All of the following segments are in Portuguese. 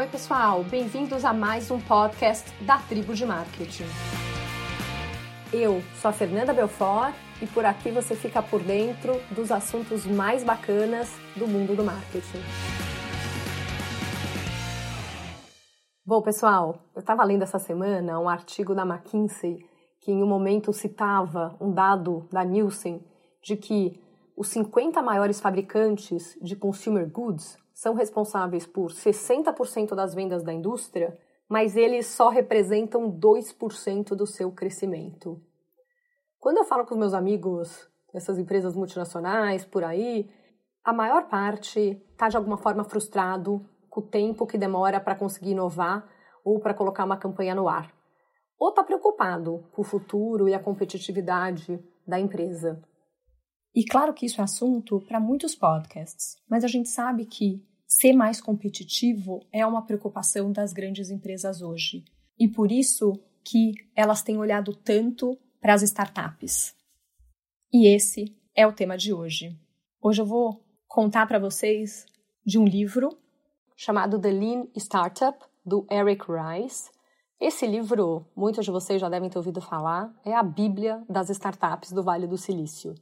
Oi, pessoal, bem-vindos a mais um podcast da Tribo de Marketing. Eu sou a Fernanda Belfort e por aqui você fica por dentro dos assuntos mais bacanas do mundo do marketing. Bom, pessoal, eu estava lendo essa semana um artigo da McKinsey que em um momento citava um dado da Nielsen de que os 50 maiores fabricantes de consumer goods são responsáveis por 60% das vendas da indústria, mas eles só representam 2% do seu crescimento. Quando eu falo com os meus amigos dessas empresas multinacionais por aí, a maior parte está de alguma forma frustrado com o tempo que demora para conseguir inovar ou para colocar uma campanha no ar. Ou está preocupado com o futuro e a competitividade da empresa. E claro que isso é assunto para muitos podcasts, mas a gente sabe que ser mais competitivo é uma preocupação das grandes empresas hoje. E por isso que elas têm olhado tanto para as startups. E esse é o tema de hoje. Hoje eu vou contar para vocês de um livro chamado The Lean Startup, do Eric Rice. Esse livro, muitos de vocês já devem ter ouvido falar, é a Bíblia das startups do Vale do Silício.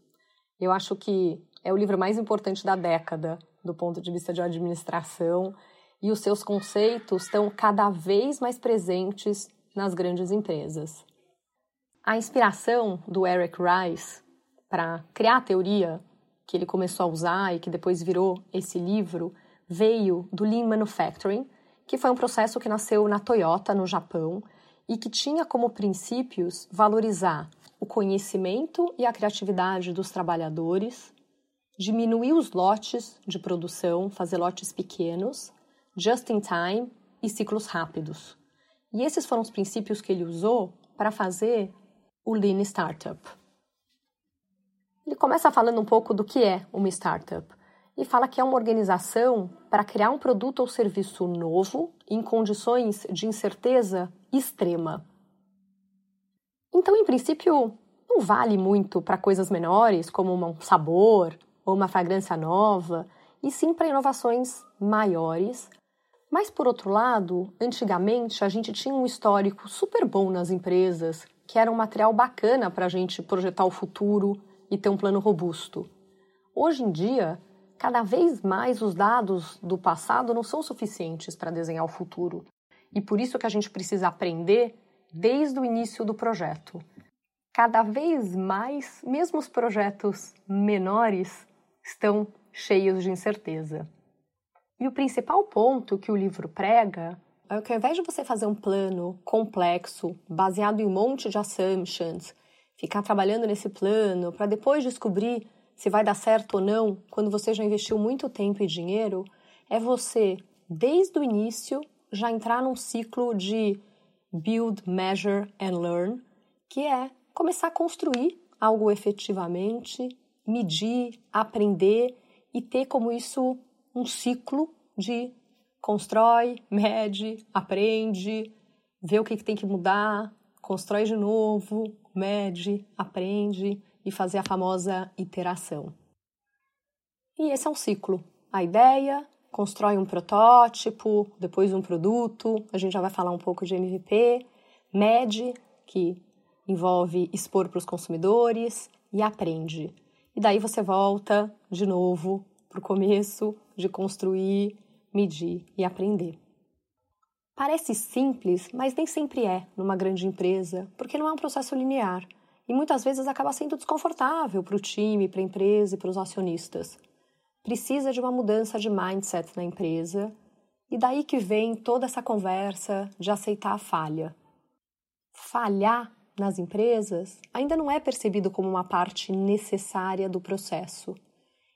Eu acho que é o livro mais importante da década do ponto de vista de administração e os seus conceitos estão cada vez mais presentes nas grandes empresas. A inspiração do Eric Rice para criar a teoria que ele começou a usar e que depois virou esse livro veio do Lean Manufacturing, que foi um processo que nasceu na Toyota, no Japão, e que tinha como princípios valorizar o conhecimento e a criatividade dos trabalhadores, diminuir os lotes de produção, fazer lotes pequenos, just in time e ciclos rápidos. E esses foram os princípios que ele usou para fazer o Lean Startup. Ele começa falando um pouco do que é uma startup e fala que é uma organização para criar um produto ou serviço novo em condições de incerteza extrema. Então, em princípio, não vale muito para coisas menores, como um sabor ou uma fragrância nova, e sim para inovações maiores. Mas, por outro lado, antigamente a gente tinha um histórico super bom nas empresas, que era um material bacana para a gente projetar o futuro e ter um plano robusto. Hoje em dia, cada vez mais os dados do passado não são suficientes para desenhar o futuro. E por isso que a gente precisa aprender desde o início do projeto. Cada vez mais, mesmo os projetos menores, estão cheios de incerteza. E o principal ponto que o livro prega é que ao invés de você fazer um plano complexo, baseado em um monte de assumptions, ficar trabalhando nesse plano para depois descobrir se vai dar certo ou não, quando você já investiu muito tempo e dinheiro, é você, desde o início, já entrar num ciclo de build, measure and learn, que é começar a construir algo efetivamente medir, aprender e ter como isso um ciclo de constrói, mede, aprende, vê o que, que tem que mudar, constrói de novo, mede, aprende e fazer a famosa iteração. E esse é um ciclo. A ideia, constrói um protótipo, depois um produto, a gente já vai falar um pouco de MVP, mede, que envolve expor para os consumidores, e aprende. E daí você volta de novo para o começo de construir, medir e aprender. Parece simples, mas nem sempre é numa grande empresa, porque não é um processo linear e muitas vezes acaba sendo desconfortável para o time, para a empresa e para os acionistas. Precisa de uma mudança de mindset na empresa e daí que vem toda essa conversa de aceitar a falha. Falhar nas empresas ainda não é percebido como uma parte necessária do processo.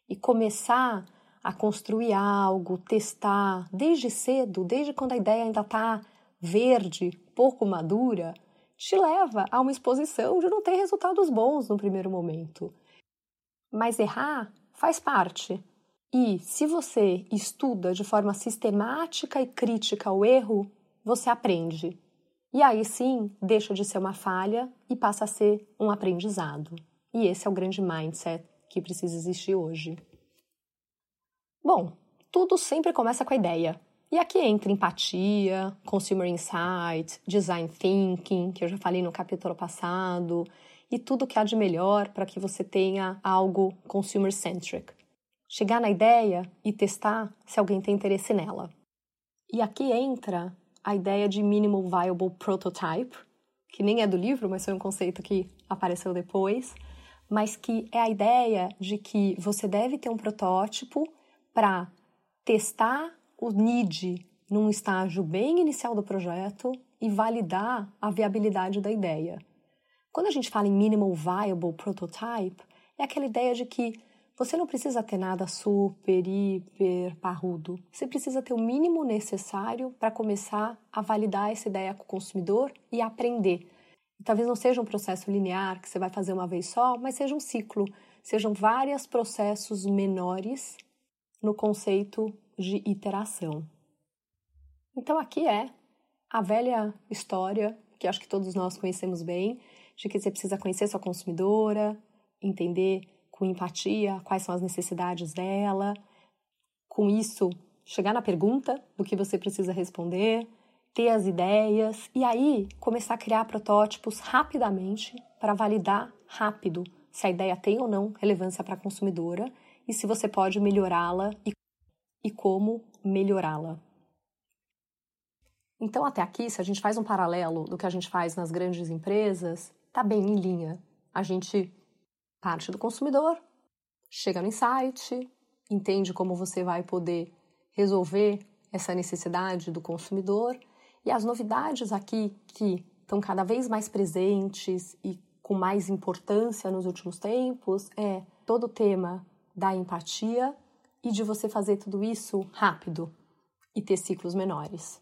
E começar a construir algo, testar desde cedo, desde quando a ideia ainda está verde, pouco madura, te leva a uma exposição de não ter resultados bons no primeiro momento. Mas errar faz parte. E se você estuda de forma sistemática e crítica o erro, você aprende. E aí sim, deixa de ser uma falha e passa a ser um aprendizado. E esse é o grande mindset que precisa existir hoje. Bom, tudo sempre começa com a ideia. E aqui entra empatia, consumer insight, design thinking, que eu já falei no capítulo passado, e tudo que há de melhor para que você tenha algo consumer centric. Chegar na ideia e testar se alguém tem interesse nela. E aqui entra a ideia de minimal viable prototype, que nem é do livro, mas foi um conceito que apareceu depois, mas que é a ideia de que você deve ter um protótipo para testar o need num estágio bem inicial do projeto e validar a viabilidade da ideia. Quando a gente fala em minimal viable prototype, é aquela ideia de que você não precisa ter nada super, hiper parrudo. Você precisa ter o mínimo necessário para começar a validar essa ideia com o consumidor e aprender. Talvez não seja um processo linear que você vai fazer uma vez só, mas seja um ciclo. Sejam vários processos menores no conceito de iteração. Então aqui é a velha história que acho que todos nós conhecemos bem, de que você precisa conhecer sua consumidora, entender com empatia quais são as necessidades dela, com isso chegar na pergunta do que você precisa responder, ter as ideias e aí começar a criar protótipos rapidamente para validar rápido se a ideia tem ou não relevância para a consumidora e se você pode melhorá-la e e como melhorá-la. Então, até aqui, se a gente faz um paralelo do que a gente faz nas grandes empresas, está bem em linha. A gente parte do consumidor, chega no insight, entende como você vai poder resolver essa necessidade do consumidor e as novidades aqui que estão cada vez mais presentes e com mais importância nos últimos tempos é todo o tema da empatia e de você fazer tudo isso rápido e ter ciclos menores.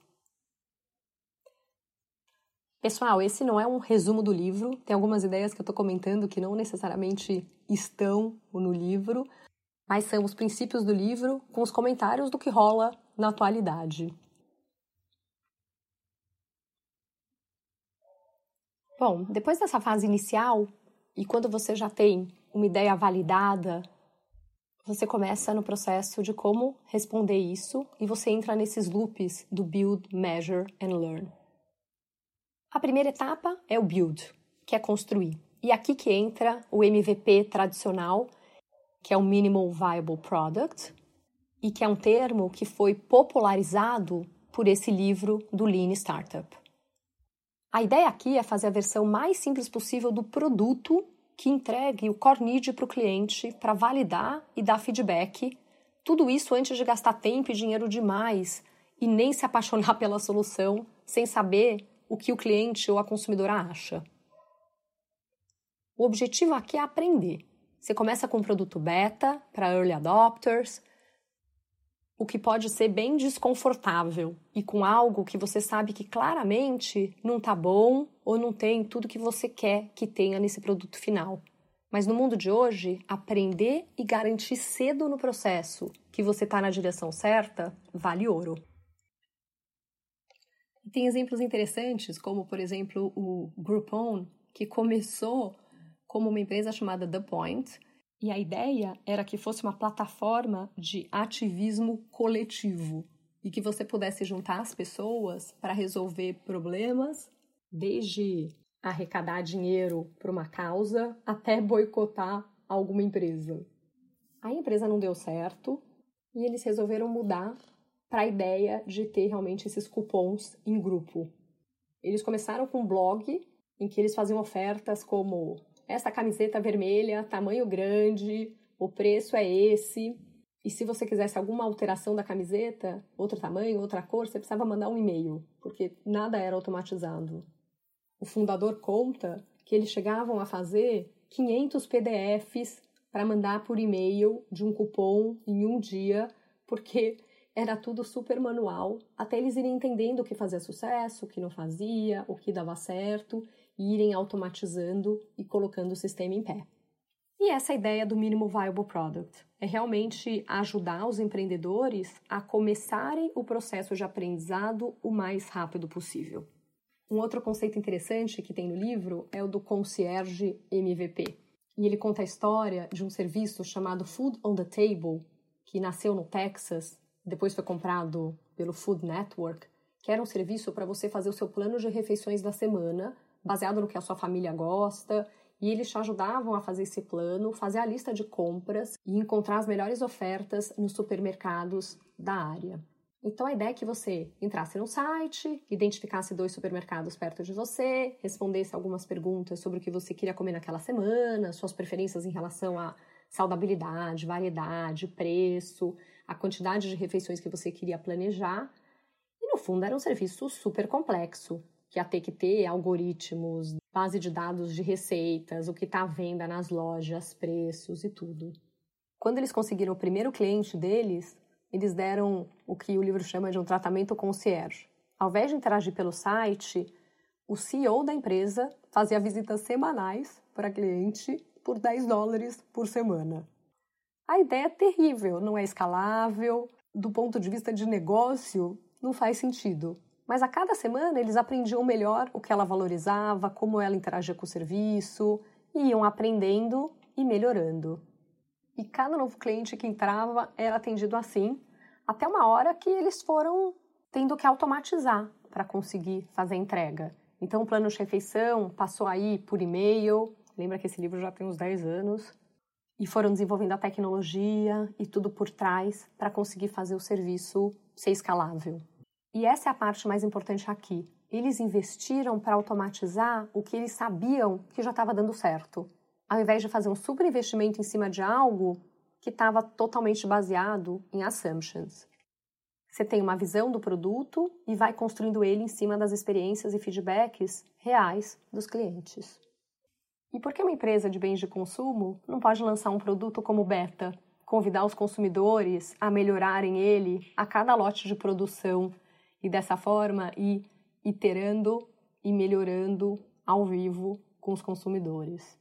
Pessoal, esse não é um resumo do livro, tem algumas ideias que eu estou comentando que não necessariamente estão no livro, mas são os princípios do livro com os comentários do que rola na atualidade. Bom, depois dessa fase inicial, e quando você já tem uma ideia validada você começa no processo de como responder isso e você entra nesses loops do build, measure and learn. A primeira etapa é o build, que é construir. E aqui que entra o MVP tradicional, que é o Minimal Viable Product, e que é um termo que foi popularizado por esse livro do Lean Startup. A ideia aqui é fazer a versão mais simples possível do produto que entregue o core need para o cliente para validar e dar feedback. Tudo isso antes de gastar tempo e dinheiro demais e nem se apaixonar pela solução sem saber o que o cliente ou a consumidora acha. O objetivo aqui é aprender. Você começa com um produto beta para early adopters, o que pode ser bem desconfortável e com algo que você sabe que claramente não está bom ou não tem tudo que você quer que tenha nesse produto final. Mas no mundo de hoje, aprender e garantir cedo no processo que você está na direção certa vale ouro. Tem exemplos interessantes, como por exemplo o Groupon, que começou como uma empresa chamada The Point, e a ideia era que fosse uma plataforma de ativismo coletivo e que você pudesse juntar as pessoas para resolver problemas, desde arrecadar dinheiro para uma causa até boicotar alguma empresa. A empresa não deu certo e eles resolveram mudar para a ideia de ter realmente esses cupons em grupo. Eles começaram com um blog em que eles faziam ofertas como essa camiseta vermelha, tamanho grande, o preço é esse. E se você quisesse alguma alteração da camiseta, outro tamanho, outra cor, você precisava mandar um e-mail, porque nada era automatizado. O fundador conta que eles chegavam a fazer 500 PDFs para mandar por e-mail de um cupom em um dia, porque era tudo super manual, até eles irem entendendo o que fazia sucesso, o que não fazia, o que dava certo, e irem automatizando e colocando o sistema em pé. E essa ideia do Minimal Viable Product é realmente ajudar os empreendedores a começarem o processo de aprendizado o mais rápido possível. Um outro conceito interessante que tem no livro é o do concierge MVP. E ele conta a história de um serviço chamado Food on the Table, que nasceu no Texas depois foi comprado pelo Food Network, que era um serviço para você fazer o seu plano de refeições da semana, baseado no que a sua família gosta, e eles te ajudavam a fazer esse plano, fazer a lista de compras e encontrar as melhores ofertas nos supermercados da área. Então a ideia é que você entrasse no site, identificasse dois supermercados perto de você, respondesse algumas perguntas sobre o que você queria comer naquela semana, suas preferências em relação a saudabilidade, variedade, preço, a quantidade de refeições que você queria planejar. E no fundo era um serviço super complexo, que ia ter que ter algoritmos, base de dados de receitas, o que está à venda nas lojas, preços e tudo. Quando eles conseguiram o primeiro cliente deles, eles deram o que o livro chama de um tratamento concierge. Ao invés de interagir pelo site, o CEO da empresa fazia visitas semanais para cliente por 10 dólares por semana. A ideia é terrível, não é escalável, do ponto de vista de negócio, não faz sentido. Mas a cada semana eles aprendiam melhor o que ela valorizava, como ela interagia com o serviço, e iam aprendendo e melhorando. E cada novo cliente que entrava era atendido assim, até uma hora que eles foram tendo que automatizar para conseguir fazer a entrega. Então, o plano de refeição passou aí por e-mail, lembra que esse livro já tem uns 10 anos, e foram desenvolvendo a tecnologia e tudo por trás para conseguir fazer o serviço ser escalável. E essa é a parte mais importante aqui. Eles investiram para automatizar o que eles sabiam que já estava dando certo. Ao invés de fazer um super investimento em cima de algo que estava totalmente baseado em assumptions. Você tem uma visão do produto e vai construindo ele em cima das experiências e feedbacks reais dos clientes. E por que uma empresa de bens de consumo não pode lançar um produto como beta, convidar os consumidores a melhorarem ele a cada lote de produção e dessa forma ir iterando e melhorando ao vivo com os consumidores.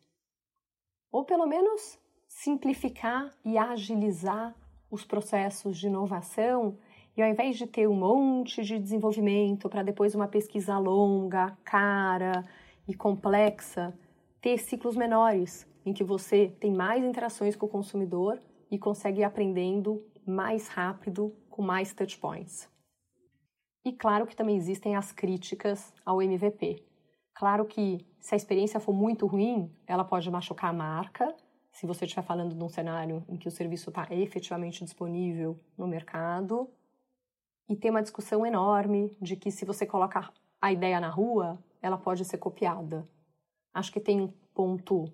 Ou pelo menos simplificar e agilizar os processos de inovação e ao invés de ter um monte de desenvolvimento para depois uma pesquisa longa, cara e complexa, ter ciclos menores em que você tem mais interações com o consumidor e consegue ir aprendendo mais rápido com mais touchpoints. E claro que também existem as críticas ao MVP. Claro que se a experiência for muito ruim, ela pode machucar a marca, se você estiver falando de um cenário em que o serviço está efetivamente disponível no mercado. E tem uma discussão enorme de que se você coloca a ideia na rua, ela pode ser copiada. Acho que tem um ponto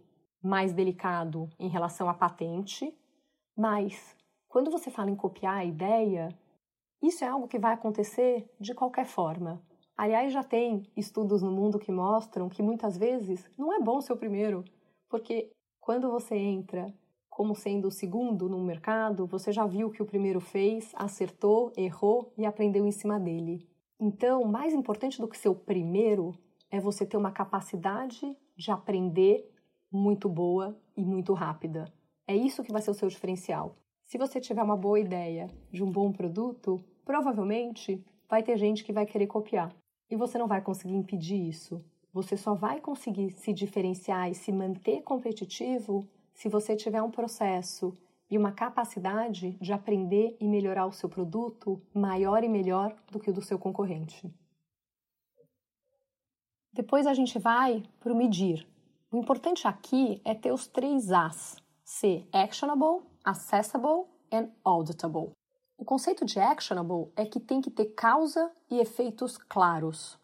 mais delicado em relação à patente, mas quando você fala em copiar a ideia, isso é algo que vai acontecer de qualquer forma. Aliás, já tem estudos no mundo que mostram que muitas vezes não é bom ser o primeiro, porque quando você entra como sendo o segundo no mercado, você já viu o que o primeiro fez, acertou, errou e aprendeu em cima dele. Então, mais importante do que ser o primeiro é você ter uma capacidade de aprender muito boa e muito rápida. É isso que vai ser o seu diferencial. Se você tiver uma boa ideia de um bom produto, provavelmente vai ter gente que vai querer copiar. E você não vai conseguir impedir isso. Você só vai conseguir se diferenciar e se manter competitivo se você tiver um processo e uma capacidade de aprender e melhorar o seu produto maior e melhor do que o do seu concorrente. Depois a gente vai para o medir. O importante aqui é ter os três As: ser actionable, accessible and auditable. O conceito de actionable é que tem que ter causa e efeitos claros.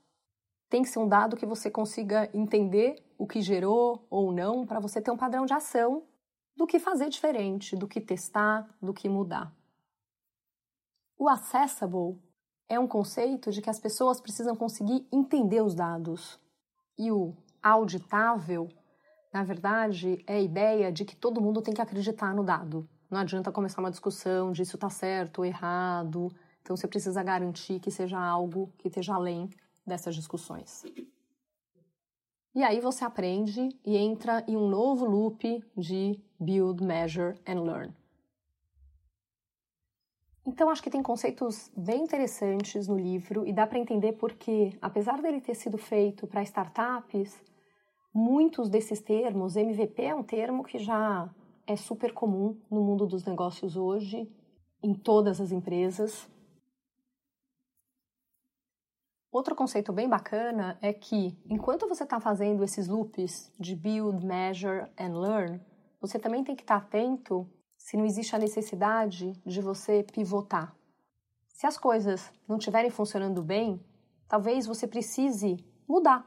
Tem que ser um dado que você consiga entender o que gerou ou não para você ter um padrão de ação do que fazer diferente, do que testar, do que mudar. O accessible é um conceito de que as pessoas precisam conseguir entender os dados. E o auditável na verdade, é a ideia de que todo mundo tem que acreditar no dado. Não adianta começar uma discussão de isso está certo ou errado. Então você precisa garantir que seja algo que esteja além dessas discussões. E aí você aprende e entra em um novo loop de build, measure and learn. Então acho que tem conceitos bem interessantes no livro e dá para entender porque, apesar dele ter sido feito para startups, Muitos desses termos, MVP é um termo que já é super comum no mundo dos negócios hoje, em todas as empresas. Outro conceito bem bacana é que, enquanto você está fazendo esses loops de build, measure and learn, você também tem que estar tá atento se não existe a necessidade de você pivotar. Se as coisas não estiverem funcionando bem, talvez você precise mudar.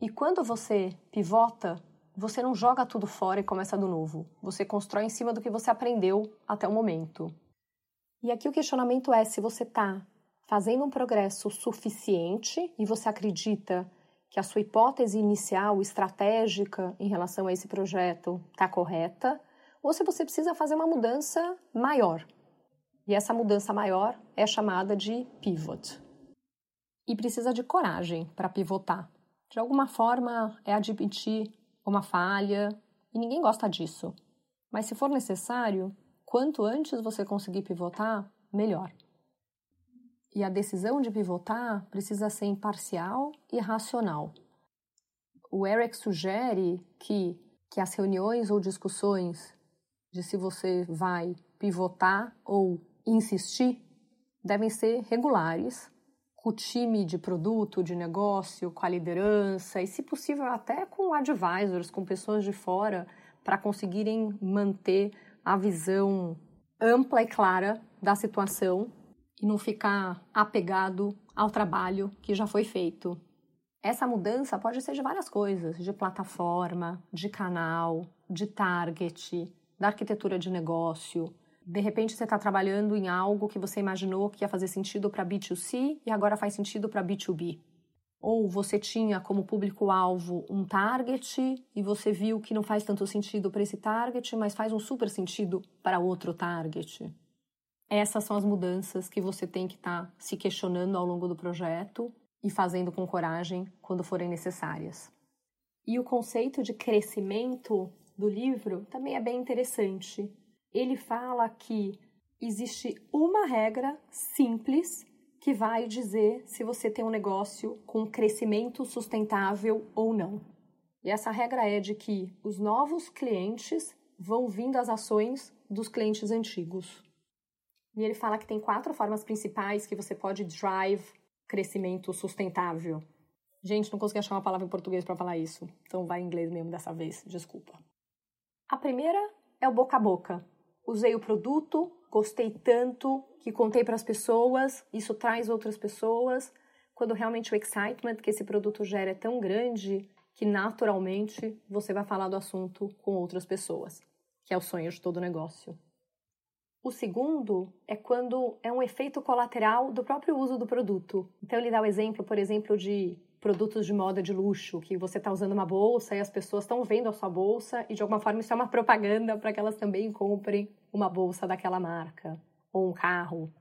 E quando você pivota, você não joga tudo fora e começa do novo. Você constrói em cima do que você aprendeu até o momento. E aqui o questionamento é se você está fazendo um progresso suficiente e você acredita que a sua hipótese inicial, estratégica em relação a esse projeto está correta, ou se você precisa fazer uma mudança maior. E essa mudança maior é chamada de pivot. E precisa de coragem para pivotar. De alguma forma, é admitir uma falha, e ninguém gosta disso. Mas se for necessário, quanto antes você conseguir pivotar, melhor. E a decisão de pivotar precisa ser imparcial e racional. O Eric sugere que, que as reuniões ou discussões de se você vai pivotar ou insistir devem ser regulares com o time de produto, de negócio, com a liderança e, se possível, até com advisors, com pessoas de fora, para conseguirem manter a visão ampla e clara da situação e não ficar apegado ao trabalho que já foi feito. Essa mudança pode ser de várias coisas, de plataforma, de canal, de target, da arquitetura de negócio, de repente você está trabalhando em algo que você imaginou que ia fazer sentido para B2C e agora faz sentido para B2B. Ou você tinha como público-alvo um target e você viu que não faz tanto sentido para esse target, mas faz um super sentido para outro target. Essas são as mudanças que você tem que estar tá se questionando ao longo do projeto e fazendo com coragem quando forem necessárias. E o conceito de crescimento do livro também é bem interessante ele fala que existe uma regra simples que vai dizer se você tem um negócio com crescimento sustentável ou não. E essa regra é de que os novos clientes vão vindo às ações dos clientes antigos. E ele fala que tem quatro formas principais que você pode drive crescimento sustentável. Gente, não consegui achar uma palavra em português para falar isso, então vai em inglês mesmo dessa vez, desculpa. A primeira é o boca a boca usei o produto, gostei tanto que contei para as pessoas, isso traz outras pessoas. Quando realmente o excitement que esse produto gera é tão grande que naturalmente você vai falar do assunto com outras pessoas, que é o sonho de todo negócio. O segundo é quando é um efeito colateral do próprio uso do produto. Então ele dá o exemplo, por exemplo, de produtos de moda de luxo, que você está usando uma bolsa e as pessoas estão vendo a sua bolsa e de alguma forma isso é uma propaganda para que elas também comprem uma bolsa daquela marca ou um carro.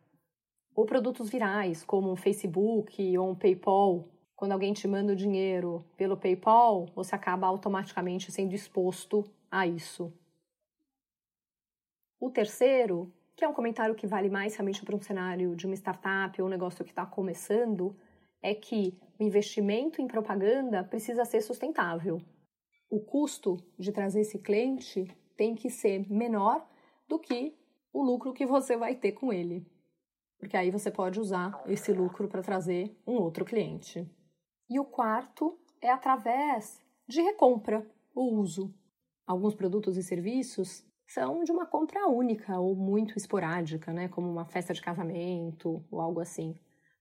Ou produtos virais, como um Facebook ou um PayPal. Quando alguém te manda o dinheiro pelo PayPal, você acaba automaticamente sendo exposto a isso. O terceiro, que é um comentário que vale mais realmente para um cenário de uma startup ou um negócio que está começando, é que o investimento em propaganda precisa ser sustentável. O custo de trazer esse cliente tem que ser menor do que o lucro que você vai ter com ele. Porque aí você pode usar esse lucro para trazer um outro cliente. E o quarto é através de recompra, o uso. Alguns produtos e serviços são de uma compra única ou muito esporádica, né, como uma festa de casamento ou algo assim.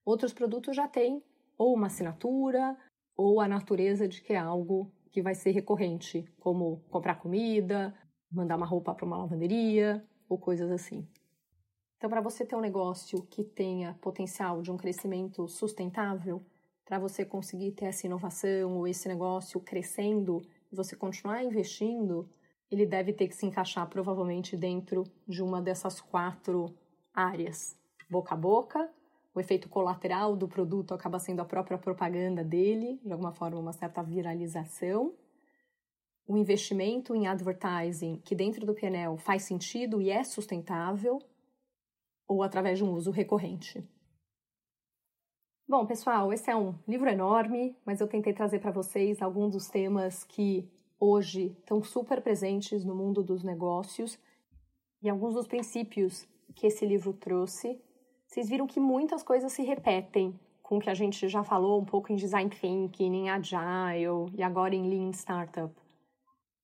Outros produtos já têm ou uma assinatura ou a natureza de que é algo que vai ser recorrente, como comprar comida, mandar uma roupa para uma lavanderia ou coisas assim. Então, para você ter um negócio que tenha potencial de um crescimento sustentável, para você conseguir ter essa inovação ou esse negócio crescendo e você continuar investindo, ele deve ter que se encaixar provavelmente dentro de uma dessas quatro áreas: boca a boca, o efeito colateral do produto acaba sendo a própria propaganda dele, de alguma forma, uma certa viralização. O investimento em advertising, que dentro do PNL faz sentido e é sustentável, ou através de um uso recorrente. Bom, pessoal, esse é um livro enorme, mas eu tentei trazer para vocês alguns dos temas que hoje estão super presentes no mundo dos negócios e alguns dos princípios que esse livro trouxe vocês viram que muitas coisas se repetem com o que a gente já falou um pouco em design thinking, em agile e agora em lean startup.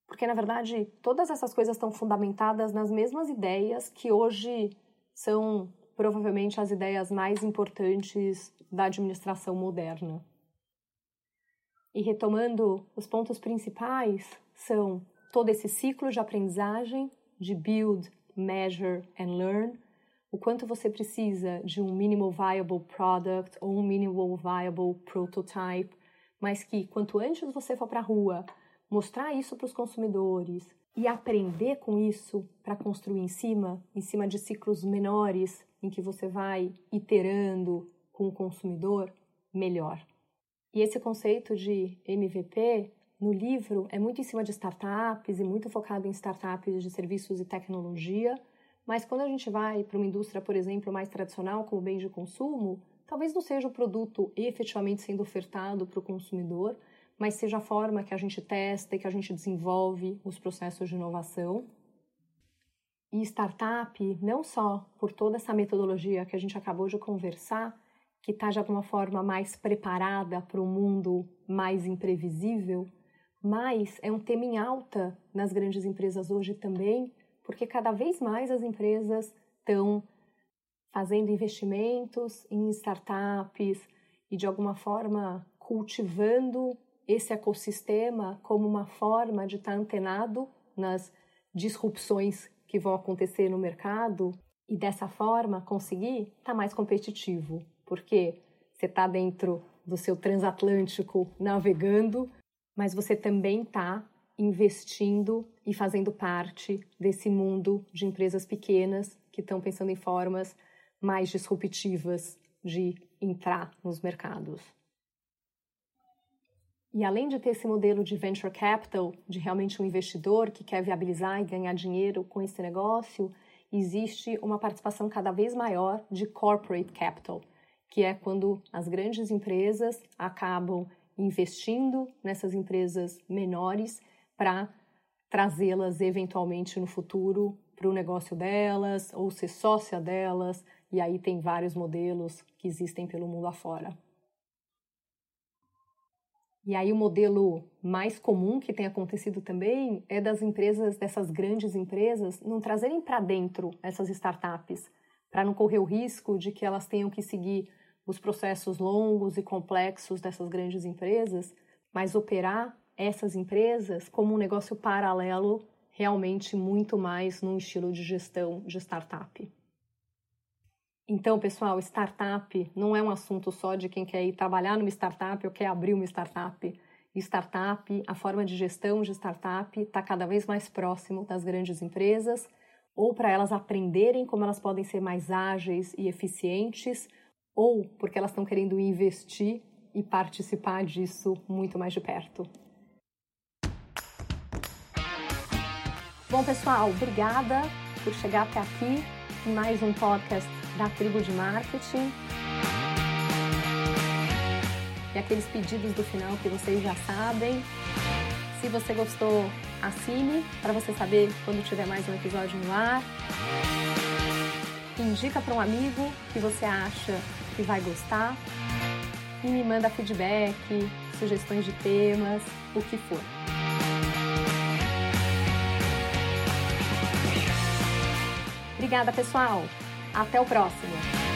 Porque na verdade, todas essas coisas estão fundamentadas nas mesmas ideias que hoje são provavelmente as ideias mais importantes da administração moderna. E retomando, os pontos principais são todo esse ciclo de aprendizagem de build, measure and learn, o quanto você precisa de um minimal viable product ou um minimal viable prototype, mas que quanto antes você for para a rua, mostrar isso para os consumidores e aprender com isso para construir em cima, em cima de ciclos menores em que você vai iterando com o consumidor, melhor. E esse conceito de MVP no livro é muito em cima de startups e muito focado em startups de serviços e tecnologia, mas quando a gente vai para uma indústria, por exemplo, mais tradicional, como bens de consumo, talvez não seja o produto efetivamente sendo ofertado para o consumidor, mas seja a forma que a gente testa e que a gente desenvolve os processos de inovação. E startup, não só por toda essa metodologia que a gente acabou de conversar, que está de alguma forma mais preparada para um mundo mais imprevisível, mas é um tema em alta nas grandes empresas hoje também, porque cada vez mais as empresas estão fazendo investimentos em startups e de alguma forma cultivando esse ecossistema como uma forma de estar antenado nas disrupções que vão acontecer no mercado e dessa forma conseguir estar mais competitivo, porque você está dentro do seu transatlântico navegando, mas você também está investindo e fazendo parte desse mundo de empresas pequenas que estão pensando em formas mais disruptivas de entrar nos mercados. E além de ter esse modelo de venture capital, de realmente um investidor que quer viabilizar e ganhar dinheiro com esse negócio, existe uma participação cada vez maior de corporate capital, que é quando as grandes empresas acabam investindo nessas empresas menores para trazê-las eventualmente no futuro para o negócio delas ou ser sócia delas, e aí tem vários modelos que existem pelo mundo afora. E aí o modelo mais comum que tem acontecido também é das empresas, dessas grandes empresas, não trazerem para dentro essas startups, para não correr o risco de que elas tenham que seguir os processos longos e complexos dessas grandes empresas, mas operar essas empresas como um negócio paralelo, realmente muito mais num estilo de gestão de startup. Então, pessoal, startup não é um assunto só de quem quer ir trabalhar numa startup ou quer abrir uma startup. Startup, a forma de gestão de startup está cada vez mais próximo das grandes empresas, ou para elas aprenderem como elas podem ser mais ágeis e eficientes, ou porque elas estão querendo investir e participar disso muito mais de perto. Bom, pessoal, obrigada por chegar até aqui em mais um podcast da Tribo de Marketing. E aqueles pedidos do final que vocês já sabem. Se você gostou, assine para você saber quando tiver mais um episódio no ar. Indica para um amigo que você acha que vai gostar e me manda feedback, sugestões de temas, o que for. Obrigada, pessoal. Até o próximo.